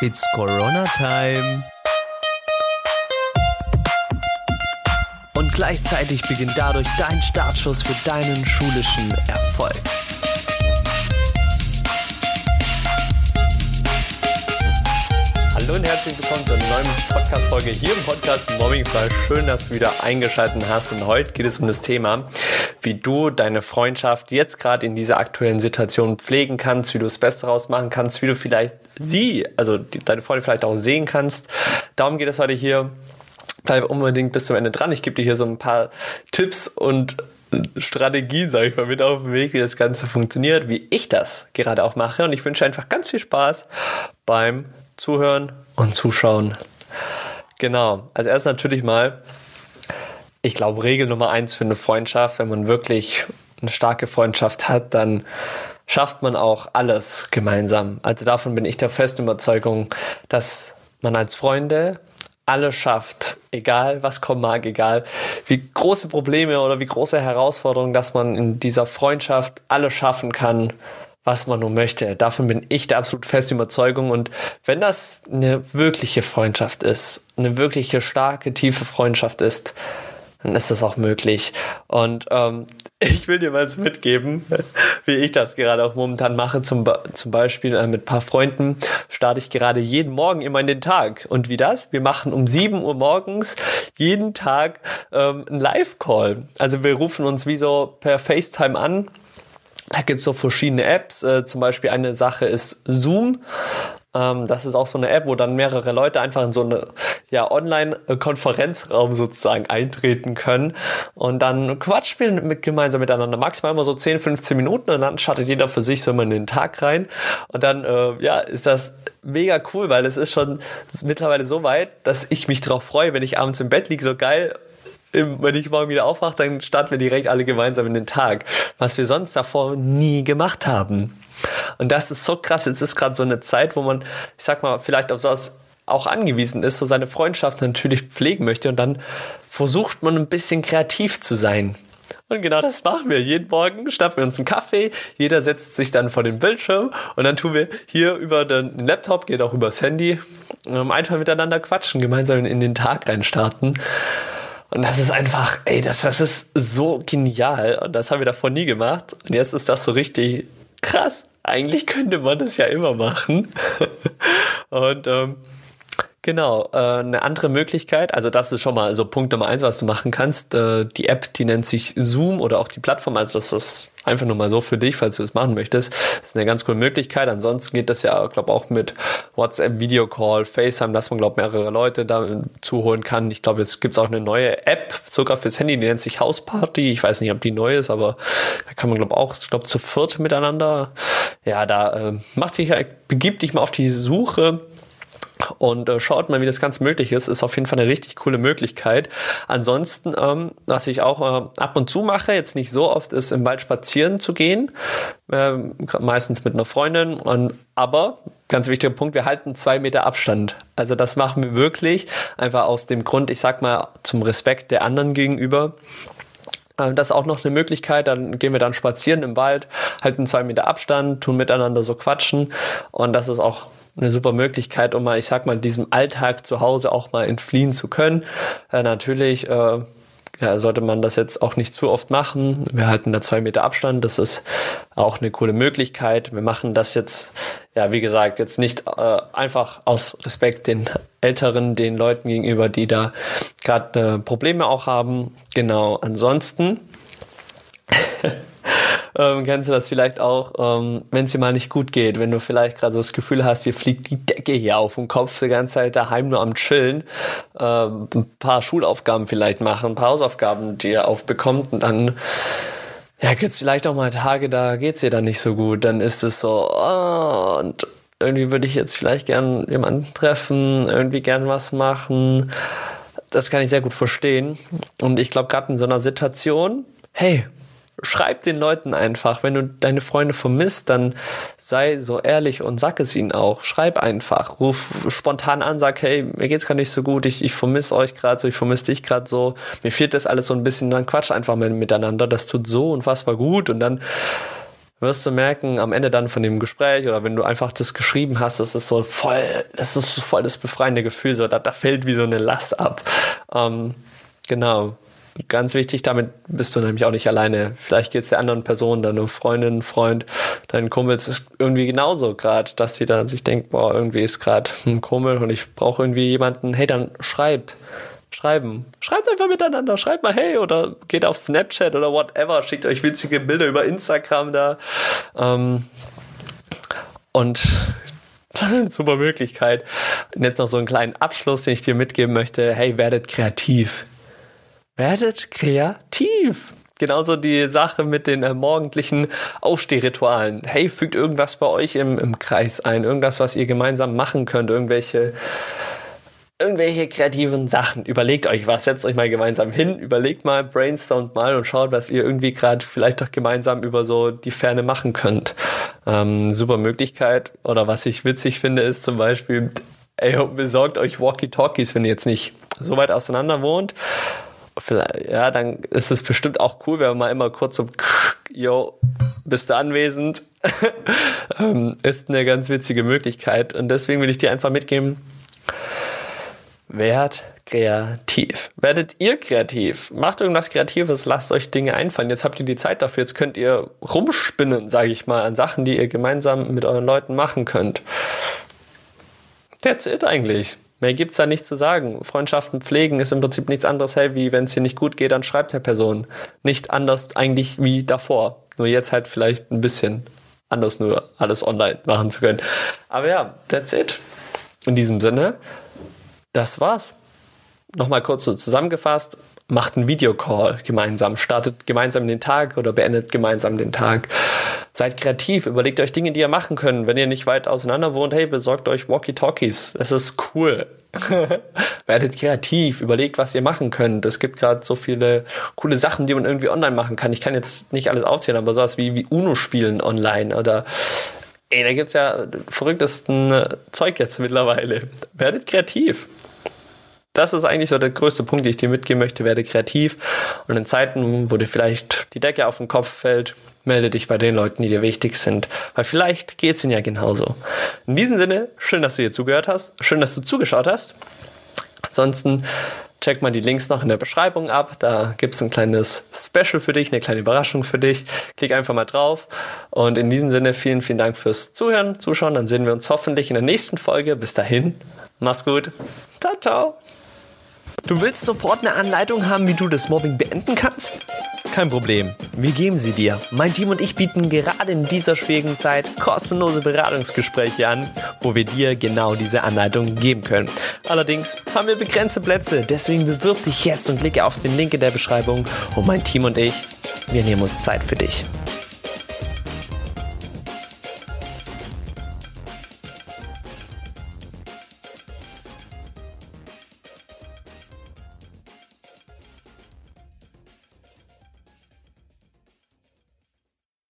It's Corona Time. Und gleichzeitig beginnt dadurch dein Startschuss für deinen schulischen Erfolg. Hallo und herzlich willkommen zu einer neuen Podcast-Folge hier im Podcast Mobbing Frei. Schön, dass du wieder eingeschaltet hast. Und heute geht es um das Thema, wie du deine Freundschaft jetzt gerade in dieser aktuellen Situation pflegen kannst, wie du das Beste rausmachen kannst, wie du vielleicht sie, also deine Freunde vielleicht auch sehen kannst. Darum geht es heute hier. Bleib unbedingt bis zum Ende dran. Ich gebe dir hier so ein paar Tipps und Strategien, sage ich mal, mit auf dem Weg, wie das Ganze funktioniert, wie ich das gerade auch mache. Und ich wünsche einfach ganz viel Spaß beim Zuhören und Zuschauen. Genau. Als erstes natürlich mal, ich glaube, Regel Nummer eins für eine Freundschaft, wenn man wirklich eine starke Freundschaft hat, dann schafft man auch alles gemeinsam. Also davon bin ich der festen Überzeugung, dass man als Freunde alles schafft, egal was kommen mag, egal wie große Probleme oder wie große Herausforderungen, dass man in dieser Freundschaft alles schaffen kann, was man nur möchte. Davon bin ich der absolut festen Überzeugung. Und wenn das eine wirkliche Freundschaft ist, eine wirkliche starke, tiefe Freundschaft ist, dann ist das auch möglich. Und ähm, ich will dir was mitgeben, wie ich das gerade auch momentan mache. Zum, zum Beispiel äh, mit paar Freunden starte ich gerade jeden Morgen immer in den Tag. Und wie das? Wir machen um 7 Uhr morgens jeden Tag ähm, einen Live-Call. Also wir rufen uns wie so per FaceTime an da gibt's so verschiedene Apps. Äh, zum Beispiel eine Sache ist Zoom. Ähm, das ist auch so eine App, wo dann mehrere Leute einfach in so eine ja, Online-Konferenzraum sozusagen eintreten können und dann Quatsch spielen mit, gemeinsam miteinander. Maximal immer so 10, 15 Minuten und dann startet jeder für sich so immer in den Tag rein. Und dann äh, ja, ist das mega cool, weil es ist schon ist mittlerweile so weit, dass ich mich darauf freue, wenn ich abends im Bett liege, so geil wenn ich morgen wieder aufwache, dann starten wir direkt alle gemeinsam in den Tag, was wir sonst davor nie gemacht haben. Und das ist so krass. Jetzt ist gerade so eine Zeit, wo man, ich sag mal, vielleicht auf sowas auch angewiesen ist, so seine Freundschaft natürlich pflegen möchte und dann versucht man ein bisschen kreativ zu sein. Und genau das machen wir. Jeden Morgen schnappen wir uns einen Kaffee, jeder setzt sich dann vor den Bildschirm und dann tun wir hier über den Laptop, geht auch übers Handy, einfach miteinander quatschen, gemeinsam in den Tag reinstarten. Und das ist einfach, ey, das, das ist so genial. Und das haben wir davor nie gemacht. Und jetzt ist das so richtig krass. Eigentlich könnte man das ja immer machen. Und ähm, Genau, äh, eine andere Möglichkeit, also das ist schon mal so Punkt Nummer eins, was du machen kannst. Äh, die App, die nennt sich Zoom oder auch die Plattform, also das ist einfach nur mal so für dich, falls du das machen möchtest. Das ist eine ganz coole Möglichkeit. Ansonsten geht das ja, glaube auch mit WhatsApp, Videocall, FaceTime, dass man, glaube mehrere Leute da zuholen kann. Ich glaube, jetzt gibt's auch eine neue App, sogar fürs Handy, die nennt sich House Party. Ich weiß nicht, ob die neu ist, aber da kann man, glaube auch, ich glaube, zu viert miteinander. Ja, da äh, macht dich, begib dich mal auf die Suche und äh, schaut mal, wie das Ganze möglich ist. Ist auf jeden Fall eine richtig coole Möglichkeit. Ansonsten, ähm, was ich auch äh, ab und zu mache, jetzt nicht so oft, ist im Wald spazieren zu gehen. Ähm, meistens mit einer Freundin. Und, aber, ganz wichtiger Punkt, wir halten zwei Meter Abstand. Also das machen wir wirklich einfach aus dem Grund, ich sag mal, zum Respekt der anderen gegenüber. Ähm, das ist auch noch eine Möglichkeit. Dann gehen wir dann spazieren im Wald, halten zwei Meter Abstand, tun miteinander so quatschen. Und das ist auch eine super Möglichkeit, um mal, ich sag mal, diesem Alltag zu Hause auch mal entfliehen zu können. Äh, natürlich äh, ja, sollte man das jetzt auch nicht zu oft machen. Wir halten da zwei Meter Abstand. Das ist auch eine coole Möglichkeit. Wir machen das jetzt, ja, wie gesagt, jetzt nicht äh, einfach aus Respekt den Älteren, den Leuten gegenüber, die da gerade äh, Probleme auch haben. Genau. Ansonsten ähm, kennst du das vielleicht auch, ähm, wenn es dir mal nicht gut geht, wenn du vielleicht gerade so das Gefühl hast, hier fliegt die Decke hier auf den Kopf, die ganze Zeit daheim nur am Chillen, ähm, ein paar Schulaufgaben vielleicht machen, ein paar Hausaufgaben, die ihr aufbekommt und dann ja, gibt's vielleicht auch mal Tage, da geht's dir dann nicht so gut, dann ist es so, oh, und irgendwie würde ich jetzt vielleicht gern jemanden treffen, irgendwie gern was machen. Das kann ich sehr gut verstehen. Und ich glaube, gerade in so einer Situation, hey, schreib den Leuten einfach, wenn du deine Freunde vermisst, dann sei so ehrlich und sag es ihnen auch. Schreib einfach, ruf spontan an, sag, hey, mir geht's gerade nicht so gut, ich, ich vermisse euch gerade so, ich vermisse dich gerade so, mir fehlt das alles so ein bisschen, dann quatsch einfach mal miteinander, das tut so unfassbar gut. Und dann wirst du merken, am Ende dann von dem Gespräch oder wenn du einfach das geschrieben hast, das ist so voll, das ist voll das befreiende Gefühl, so da, da fällt wie so eine Last ab. Ähm, genau. Ganz wichtig, damit bist du nämlich auch nicht alleine. Vielleicht geht es der anderen Person, deine Freundin, Freund, deinen Kumpels irgendwie genauso gerade, dass sie dann sich denkt, boah, irgendwie ist gerade ein Kummel und ich brauche irgendwie jemanden, hey, dann schreibt schreiben. Schreibt einfach miteinander. Schreibt mal hey oder geht auf Snapchat oder whatever. Schickt euch witzige Bilder über Instagram da. Ähm, und super Möglichkeit. Und jetzt noch so einen kleinen Abschluss, den ich dir mitgeben möchte. Hey, werdet kreativ. Werdet kreativ. Genauso die Sache mit den äh, morgendlichen Aufstehritualen. Hey, fügt irgendwas bei euch im, im Kreis ein. Irgendwas, was ihr gemeinsam machen könnt. Irgendwelche irgendwelche kreativen Sachen. Überlegt euch was, setzt euch mal gemeinsam hin, überlegt mal, brainstormt mal und schaut, was ihr irgendwie gerade vielleicht doch gemeinsam über so die Ferne machen könnt. Ähm, super Möglichkeit. Oder was ich witzig finde, ist zum Beispiel, ey, besorgt euch Walkie-Talkies, wenn ihr jetzt nicht so weit auseinander wohnt. Ja, dann ist es bestimmt auch cool, wenn man mal immer kurz so, yo, bist du anwesend? ähm, ist eine ganz witzige Möglichkeit. Und deswegen will ich dir einfach mitgeben, Werd kreativ. Werdet ihr kreativ. Macht irgendwas Kreatives, lasst euch Dinge einfallen. Jetzt habt ihr die Zeit dafür. Jetzt könnt ihr rumspinnen, sage ich mal, an Sachen, die ihr gemeinsam mit euren Leuten machen könnt. That's it eigentlich. Mehr gibt's da nicht zu sagen. Freundschaften pflegen ist im Prinzip nichts anderes, hey, wie wenn es dir nicht gut geht, dann schreibt der Person. Nicht anders eigentlich wie davor. Nur jetzt halt vielleicht ein bisschen anders nur alles online machen zu können. Aber ja, that's it. In diesem Sinne, das war's. Nochmal kurz so zusammengefasst. Macht einen Videocall gemeinsam, startet gemeinsam den Tag oder beendet gemeinsam den Tag. Seid kreativ, überlegt euch Dinge, die ihr machen könnt. Wenn ihr nicht weit auseinander wohnt, hey, besorgt euch Walkie-Talkies. Das ist cool. Werdet kreativ, überlegt, was ihr machen könnt. Es gibt gerade so viele coole Sachen, die man irgendwie online machen kann. Ich kann jetzt nicht alles aufzählen, aber sowas wie, wie UNO spielen online oder ey, da gibt's ja verrücktesten Zeug jetzt mittlerweile. Werdet kreativ das ist eigentlich so der größte Punkt, den ich dir mitgeben möchte. Werde kreativ und in Zeiten, wo dir vielleicht die Decke auf den Kopf fällt, melde dich bei den Leuten, die dir wichtig sind, weil vielleicht geht es ihnen ja genauso. In diesem Sinne, schön, dass du hier zugehört hast, schön, dass du zugeschaut hast. Ansonsten check mal die Links noch in der Beschreibung ab. Da gibt es ein kleines Special für dich, eine kleine Überraschung für dich. Klick einfach mal drauf. Und in diesem Sinne, vielen, vielen Dank fürs Zuhören, Zuschauen. Dann sehen wir uns hoffentlich in der nächsten Folge. Bis dahin, mach's gut. Ciao, ciao. Du willst sofort eine Anleitung haben, wie du das Mobbing beenden kannst? Kein Problem, wir geben sie dir. Mein Team und ich bieten gerade in dieser schwierigen Zeit kostenlose Beratungsgespräche an, wo wir dir genau diese Anleitung geben können. Allerdings haben wir begrenzte Plätze, deswegen bewirb dich jetzt und klicke auf den Link in der Beschreibung und mein Team und ich, wir nehmen uns Zeit für dich.